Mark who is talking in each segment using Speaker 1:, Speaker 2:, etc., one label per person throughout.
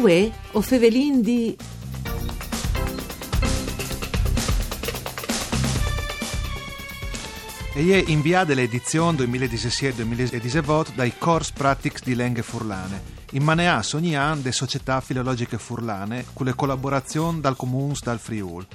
Speaker 1: Uè, o fevelin di...
Speaker 2: E è inviata l'edizione 2017-2018 dai Corps Pratics di Lenghe Furlane. In maneas ogni anno le società filologiche furlane con le collaborazioni dal Comuns dal Friul.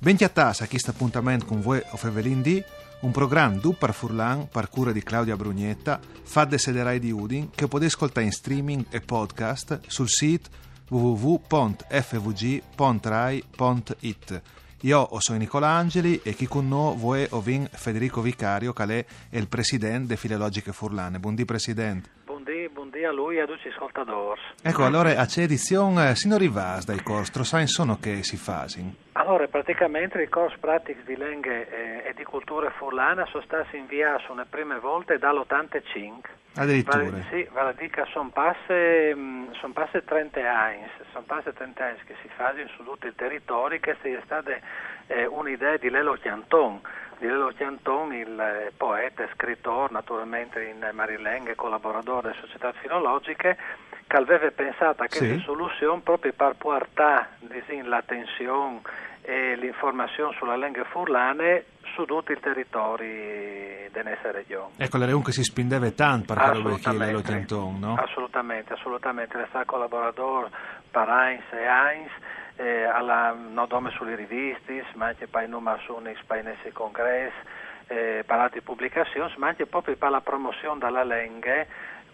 Speaker 2: Ben chiattasa a questo appuntamento con voi o Fevelin di un programma du par Furlan, par cura di Claudia Brugnetta, fa de sederai di Udin, che potete ascoltare in streaming e podcast sul sito www.fvg.rai.it. Io sono Nicola Angeli e chi con noi vuoi ovin Federico Vicario, che è il presidente delle Filologiche Furlane. Buondì Presidente.
Speaker 3: Buondì, a lui e a tutti gli ascoltatori.
Speaker 2: Ecco, allora a c'è edizione eh, si non rivas dai corsi, sai sono che si fanno?
Speaker 3: Allora, praticamente i corsi pratici di lingue eh, e di cultura furlana sono stati inviati le prime volte dall'85.
Speaker 2: Addirittura?
Speaker 3: Vale, sì, vale a dire che sono passate, son passe 30 anni, sono passate 30 anni che si fanno su tutto il territorio, che è stata eh, un'idea di Lelo Chianton. Di Lelo Chianton, il eh, poeta e scrittore, naturalmente in Marilenghe, collaboratore delle società filologiche, che aveva pensato a questa
Speaker 2: Sì.
Speaker 3: soluzione proprio per portare disin, l'attenzione e l'informazione sulla lingua furlane su tutto il territorio della nostra regione.
Speaker 2: Ecco, le che si spingeva tanto per quello che è lo
Speaker 3: Assolutamente.
Speaker 2: Tianton, no?
Speaker 3: Assolutamente, assolutamente. Le sta collaboratore per Heinz e Heinz, eh, alla no dome sulle riviste, ma anche poi numero su nei spainesi congressi, eh, per altre pubblicazioni, ma anche proprio per la promozione della lingua,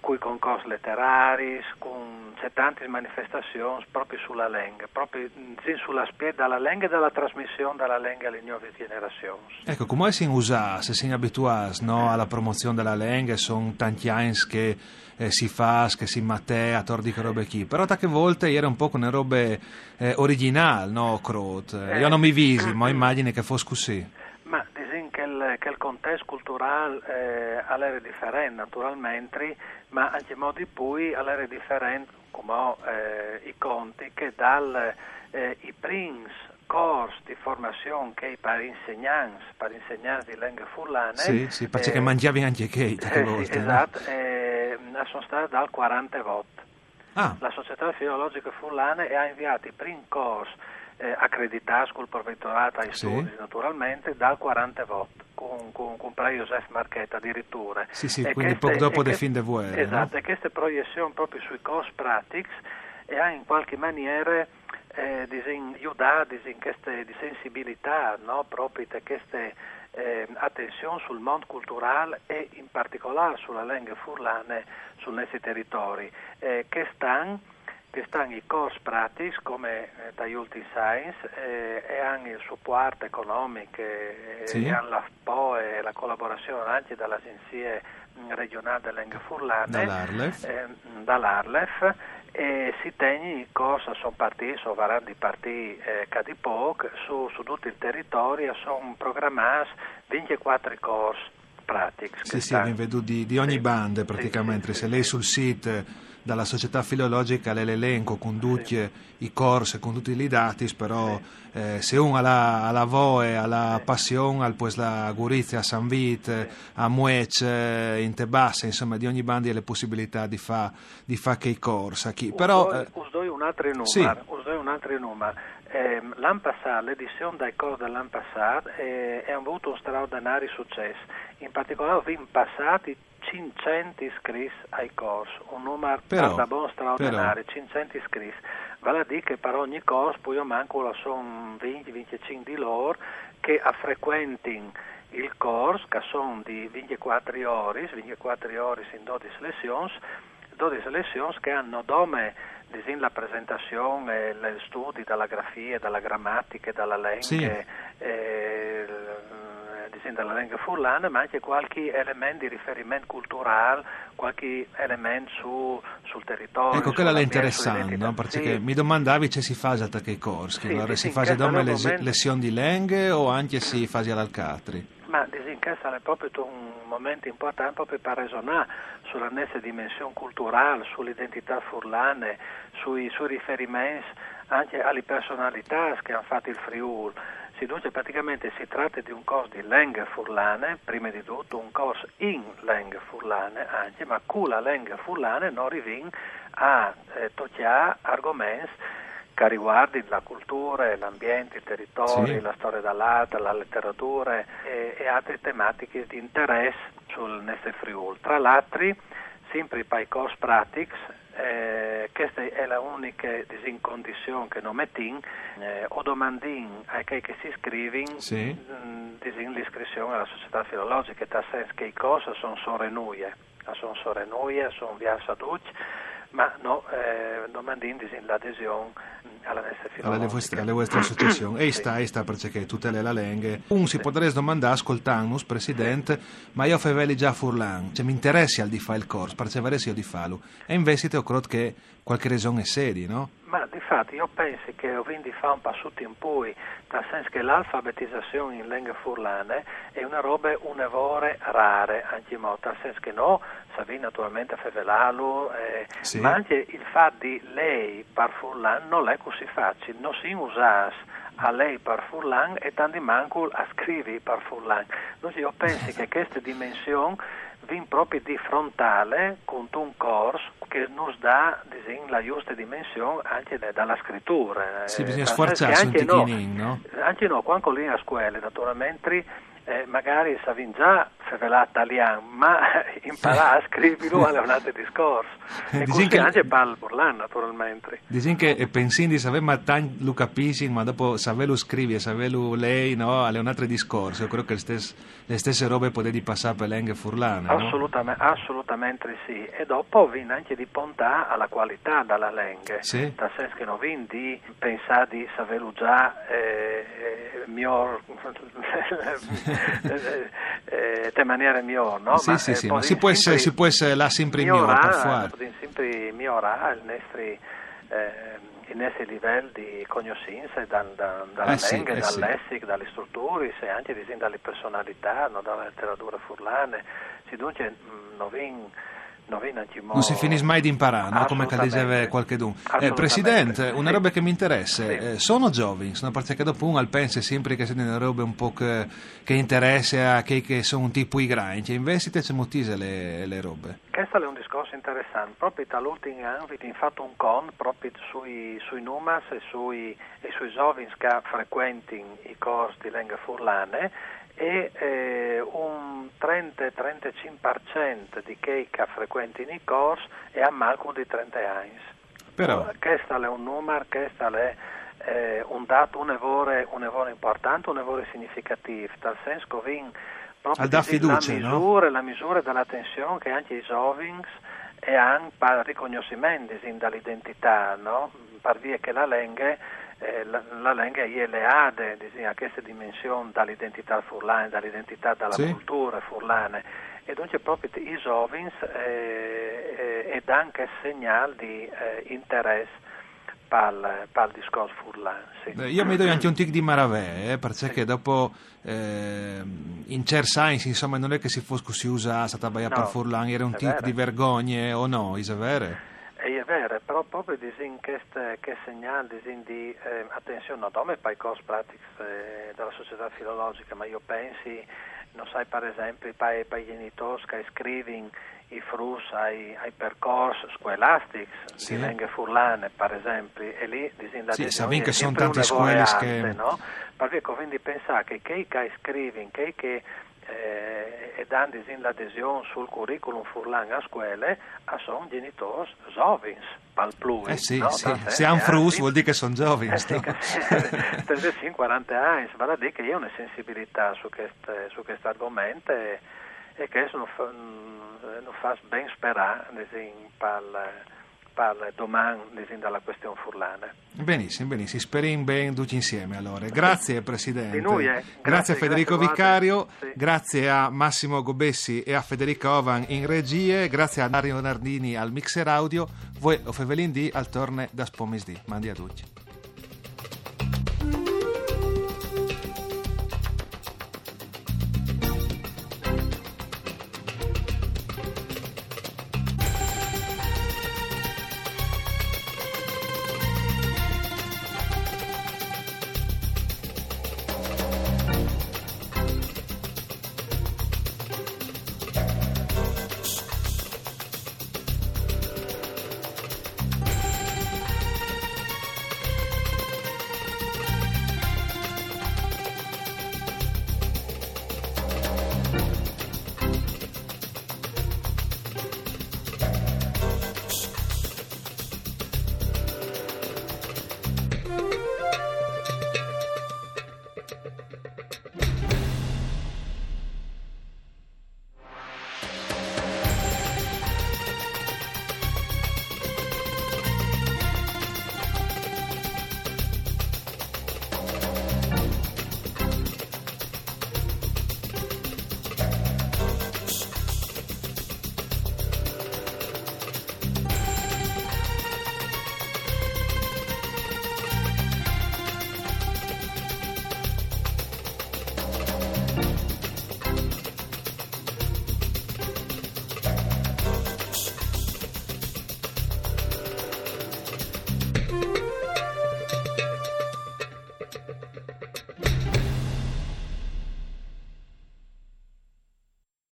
Speaker 3: con i concorsi letterari, con c'è tante manifestazioni proprio sulla lingua, proprio mm, sì, sulla spiega della lingua e della trasmissione della lingua alle nuove generazioni.
Speaker 2: Ecco, come si usa, se si abituati no, alla promozione della lingua, sono tanti anni che eh, si fa, che si mattea, a tordi che robe chi, però tante volte era un po' con le robe eh, originali, no, Crot? Eh, Io non mi visi, ma immagini che fosse così.
Speaker 3: Ma che il, contesto culturale eh, all'era differente naturalmente, ma anche in modi poi all'era differente come eh, i conti che dal eh, i primi corsi di formazione che per insegnanti, per insegnanti di lingue furlane
Speaker 2: Sì, sì, perché
Speaker 3: eh,
Speaker 2: che mangiavi anche che tante
Speaker 3: eh, sì,
Speaker 2: volte. no?
Speaker 3: esatto, eh, sono state dal 40 volte.
Speaker 2: Ah,
Speaker 3: La Società Filologica Furlane ha inviato i primi corsi eh, accreditati col provveditorato ai
Speaker 2: Sì.
Speaker 3: studi naturalmente dal 40 volte con, con, con Joseph Marchetta addirittura.
Speaker 2: Sì, sì,
Speaker 3: E
Speaker 2: quindi poco dopo
Speaker 3: e
Speaker 2: de
Speaker 3: che-
Speaker 2: fin de vuere,
Speaker 3: Esatto,
Speaker 2: no?
Speaker 3: e queste proiezioni proprio sui corsi pratici e ha in qualche maniera eh, disin, aiutato queste di sensibilità no? proprio di queste eh, attenzione sul mondo culturale e in particolare sulla lingua furlane sul nostri territori eh, che stanno che stanno i corsi pratici come eh, dagli ultimi science eh, e anche il supporto economico eh,
Speaker 2: Sì.
Speaker 3: e alla PO e la collaborazione anche dall'agenzia regionale delle lingue furlane
Speaker 2: Dall'Arlef.
Speaker 3: eh, dall'Arlef e si tengono i corsi sono partiti, sono vari partiti eh, Cadipoc su, su tutto il territorio sono programmati 24 corsi pratici che
Speaker 2: Sì, sì, mi vedo di, di ogni
Speaker 3: Sì.
Speaker 2: banda
Speaker 3: Sì,
Speaker 2: praticamente.
Speaker 3: sì,
Speaker 2: Se
Speaker 3: sì,
Speaker 2: lei
Speaker 3: sì.
Speaker 2: sul sito dalla società filologica l'elenco conduce i corsi con tutti i dati, però eh, se uno ha la, ha la voe, ha la passione, ha poi la gurizia a San Vit, a Muece, in Tebasse, insomma di ogni banda ha le possibilità di fare di fa che i corsi. Però, eh,
Speaker 3: doi- us doi un altro numero,
Speaker 2: sì.
Speaker 3: Altro numero. Ehm, l'anno passato, l'edizione dai corsi dell'anno passato eh, ha avuto un straordinario successo. In particolare abbiamo passati 500 iscritti ai corsi, un numero
Speaker 2: Però,
Speaker 3: da buon straordinario, 500 iscritti. Vale a dire che per ogni corso poi io manco sono 20-25 di loro che a frequentino il corso, che sono di 24 ore, 24 ore in 12 lezioni, 12 lezioni che hanno dome disin la presentazione, gli studi dalla grafia, dalla grammatica, dalla lingua,
Speaker 2: Sì.
Speaker 3: eh, disin dalla lingua furlana, ma anche qualche elemento di riferimento culturale, qualche elemento su, sul territorio.
Speaker 2: Ecco, quella è interessante, no? perché
Speaker 3: Sì.
Speaker 2: mi domandavi se si fa attacca i corsi,
Speaker 3: Sì,
Speaker 2: allora si fa les-
Speaker 3: momento-
Speaker 2: lezioni di lingue o anche si fa all'alcatri?
Speaker 3: Ma disincassa è proprio un momento importante proprio per ragionare sulla nostra dimensione culturale, sull'identità furlane, sui, sui riferimenti anche alle personalità che hanno fatto il Friul. Si dice praticamente si tratta di un corso di lingue furlane, prima di tutto un corso in lingue furlane anche, ma con la lingua furlane non rivin a eh, toccare argomenti che riguardano la cultura, l'ambiente, i territori, sì. la storia dell'arte, la letteratura e, e, altre tematiche di interesse sul Neste Friul. Tra l'altro, sempre per i corsi pratici, eh, questa è l'unica condizione che non mettiamo, eh, o domandin a chi che si iscrivono sì. Mm, l'iscrizione alla società filologica, nel senso che i corsi sono solo nuie, sono solo nuie, sono via Saduc, ma no, eh, domandin l'adesione alla nostra filologica.
Speaker 2: Alle vostre, alle vostre associazioni. E sta, e sta perché tutte le lenghe. Un si sì. potrebbe domandare, ascoltandoci, Presidente, ma io feveli già furlan, cioè mi interessi al di fare il corso, perceversi io di farlo. E invece ho credo che qualche ragione è seria, no?
Speaker 3: Ma di fatto io penso che ho vinto fare un passo in poi, nel senso che l'alfabetizzazione in lingue furlane è una roba un'evore rare, anche modo, nel senso che no, Savi naturalmente a fevelalo, eh, sì. ma anche il fatto di lei per furlan non è così facile, non si usa a lei per furlan e tanti manco a scrivi per furlan. Quindi io penso che questa dimensione viene proprio di frontale con un corso che ci dà la giusta dimensione anche dalla scrittura.
Speaker 2: Sì, bisogna sforzarsi un pochino, no?
Speaker 3: Anche no, quando lì a scuola, naturalmente eh, magari già favelà italiano, ma imparare a scriverlo è un altro discorso. E così che... anche parla burlan, naturalmente.
Speaker 2: Dicono che pensando di sapere ma tanto lo capisci, ma dopo saperlo scrivere, saperlo lei, no, è un altro discorso. Io credo che le stesse, le stesse robe potevi passare per lingue furlane.
Speaker 3: Assolutamente, no? assolutamente sì. E dopo viene anche di pontare alla qualità della lingua. Sì. Nel senso che non viene di pensare di saperlo già eh, eh, miglior eh, in maniera migliore, no?
Speaker 2: Sì, ma, sì, sì, ma si può, essere, si può essere là sempre migliore per fare.
Speaker 3: sempre migliorare il nostro, eh, il nostro livello di conoscenza da, da, dalla eh lingua, eh dal lessico, dalle strutture, e anche dalle personalità, no? dalla letteratura furlane. Si dunque mm, non viene
Speaker 2: non si finisce mai di imparare, no? come diceva qualcuno. Eh, Presidente, una roba che mi interessa, sì. eh, sono giovani, no? perché dopo uno pensa sempre che siano robe un po' che, che interessa a chi che sono un tipo i grandi, cioè invece c'è motise le, le robe.
Speaker 3: Questo è un discorso interessante, proprio dall'ultimo anno abbiamo fatto un con proprio sui, sui numas e sui, e sui giovani che frequentano i corsi di lingua furlane e eh, un 30-35% di chi che frequentano i corsi è a Malcolm di 30 anni. Però... Questo è un numero, questo è eh, un dato, un evore, un evore importante, un evore significativo, nel senso che viene proprio
Speaker 2: da fiducia,
Speaker 3: la, misura,
Speaker 2: no?
Speaker 3: la misura dell'attenzione che anche i giovani e anche per il riconoscimento dall'identità, no? per via che la lingua eh, la, la lingua è leade a questa dimensione dall'identità furlane, dall'identità della sì. cultura furlane e dunque proprio i giovani eh, eh, ed anche segnale di eh, interesse per il discorso furlane. Sì.
Speaker 2: io mi do anche un tic di maravè, eh, perché sì. dopo eh, in Cer Science insomma non è che si fosse così usata no, per furlane, era un tic di vergogna o no, è vero?
Speaker 3: È vero, però proprio disin che, che segnale disin di eh, attenzione non come per i cost eh, della società filologica, ma io pensi, non sai per esempio, per, i genitori che scrivono i frus ai, ai percorsi scolastici sì. di lingue furlane, per esempio, e lì disin la
Speaker 2: sì, sapete che sono tante scuole che...
Speaker 3: No? Perché quindi pensare che chi che scrivono, chi che eh, e dando l'adesione sul curriculum furlan a scuole a sono genitori giovani al plus.
Speaker 2: Eh sì, no? sì. se hanno frus vuol dire che sono giovani. Eh, no?
Speaker 3: sì, 40 anni, vale a dire che io ho una sensibilità su questo quest argomento e, e che non fa, non fa ben sperare per parla domani dalla questione furlana.
Speaker 2: Benissimo, benissimo, speriamo bene tutti insieme allora. Grazie Presidente.
Speaker 3: Noi, eh.
Speaker 2: grazie, grazie, a Federico grazie Vicario, sì. grazie a Massimo Gobessi e a Federico Ovan in regie, grazie a Dario Nardini al mixer audio, voi o Fevelin di al torne da Spomisdi. Mandi a tutti.